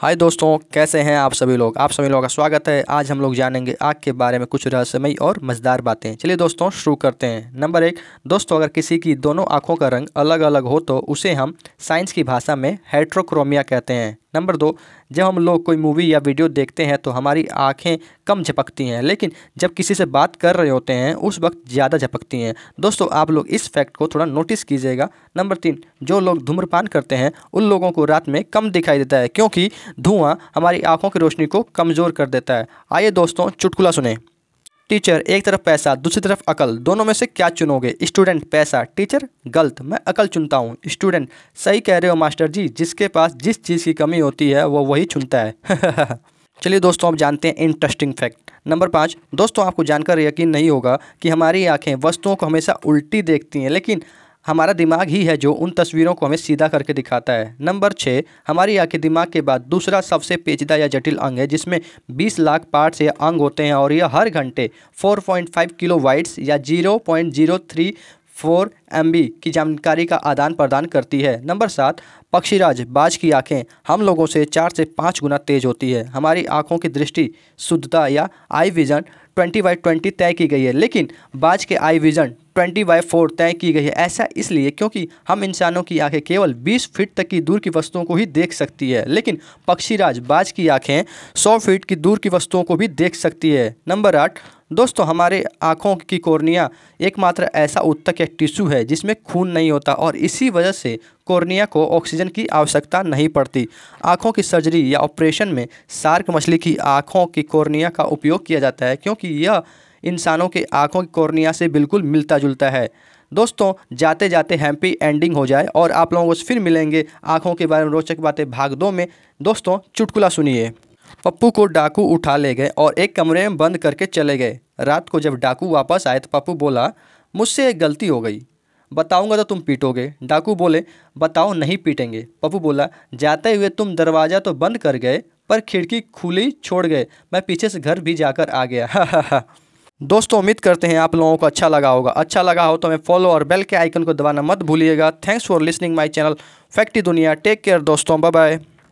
हाय दोस्तों, कैसे हैं आप सभी लोग? आप सभी लोगों का स्वागत है। आज हम लोग जानेंगे आग के बारे में कुछ रहस्यमयी और मज़ेदार बातें। चलिए दोस्तों, शुरू करते हैं। नंबर एक, दोस्तों, अगर किसी की दोनों आँखों का रंग अलग अलग हो तो उसे हम साइंस की भाषा में हेट्रोक्रोमिया कहते हैं। नंबर दो, जब हम लोग कोई मूवी या वीडियो देखते हैं तो हमारी आँखें कम झपकती हैं, लेकिन जब किसी से बात कर रहे होते हैं, उस वक्त ज़्यादा झपकती हैं। दोस्तों, आप लोग इस फैक्ट को थोड़ा नोटिस कीजिएगा। नंबर तीन, जो लोग धूम्रपान करते हैं, उन लोगों को रात में कम दिखाई देता है, क्योंकि धुआँ हमारी आँखों की रोशनी को कमज़ोर कर देता है। आइए दोस्तों, चुटकुला सुने। टीचर, एक तरफ़ पैसा, दूसरी तरफ़ अकल। दोनों में से क्या चुनोगे? स्टूडेंट, पैसा। टीचर, गलत। मैं अकल चुनता हूँ। स्टूडेंट, सही कह रहे हो मास्टर जी। जिसके पास जिस चीज़ की कमी होती है, वो वही चुनता है। चलिए दोस्तों, अब जानते हैं इंटरेस्टिंग फैक्ट नंबर पाँच, दोस्तों, आपको जानकर यकीन नहीं होगा कि हमारी आँखें वस्तुओं को हमेशा उल्टी देखती हैं, लेकिन हमारा दिमाग ही है जो उन तस्वीरों को हमें सीधा करके दिखाता है। नंबर छः हमारी आँखें दिमाग के बाद दूसरा सबसे पेचीदा या जटिल अंग है, जिसमें 20 लाख पार्ट्स या अंग होते हैं और यह हर घंटे 4.5 किलो वाइट्स या 0.03 फोर एम की जानकारी का आदान प्रदान करती है। नंबर सात, पक्षीराज, बाज की आँखें। हम लोगों से चार से पाँच गुना तेज होती है। हमारी आँखों की दृष्टि शुद्धता या eye vision twenty by twenty तय की गई है। लेकिन बाज के eye vision twenty by four तय की गई है। ऐसा इसलिए क्योंकि हम इंसानों की आँखें केवल बीस फीट तक की दूर की वस्तुओं को ही देख सकती है। लेकिन पक्षीराज, बाज की आँखें सौ फीट की दूर की वस्तुओं को भी देख सकती है। नंबर आठ दोस्तों, हमारे आँखों की कोर्निया एकमात्र ऐसा उत्तक या टिश्यू है जिसमें खून नहीं होता और इसी वजह से कोर्निया को ऑक्सीजन की आवश्यकता नहीं पड़ती। आँखों की सर्जरी या ऑपरेशन में सार्क मछली की आँखों की कोर्निया का उपयोग किया जाता है, क्योंकि यह इंसानों के आँखों की कोर्निया से बिल्कुल मिलता जुलता है। दोस्तों जाते जाते हैप्पी एंडिंग हो जाए और आप लोगों को फिर मिलेंगे आँखों के बारे में रोचक बातें भाग दो में। दोस्तों, चुटकुला सुनिए। पप्पू को डाकू उठा ले गए और एक कमरे में बंद करके चले गए। रात को जब डाकू वापस आए तो पप्पू बोला, मुझसे एक गलती हो गई। बताऊँगा तो तुम पीटोगे। डाकू बोले, बताओ, नहीं पीटेंगे। पप्पू बोला, जाते हुए तुम दरवाज़ा तो बंद कर गए, पर खिड़की खुली छोड़ गए। मैं पीछे से घर भी जाकर आ गया। दोस्तों, उम्मीद करते हैं आप लोगों को अच्छा लगा होगा। अच्छा लगा हो तो हमें फॉलो और बेल के आइकन को दबाना मत भूलिएगा। Thanks for listening my channel फैक्टी दुनिया टेक केयर दोस्तों। Bye bye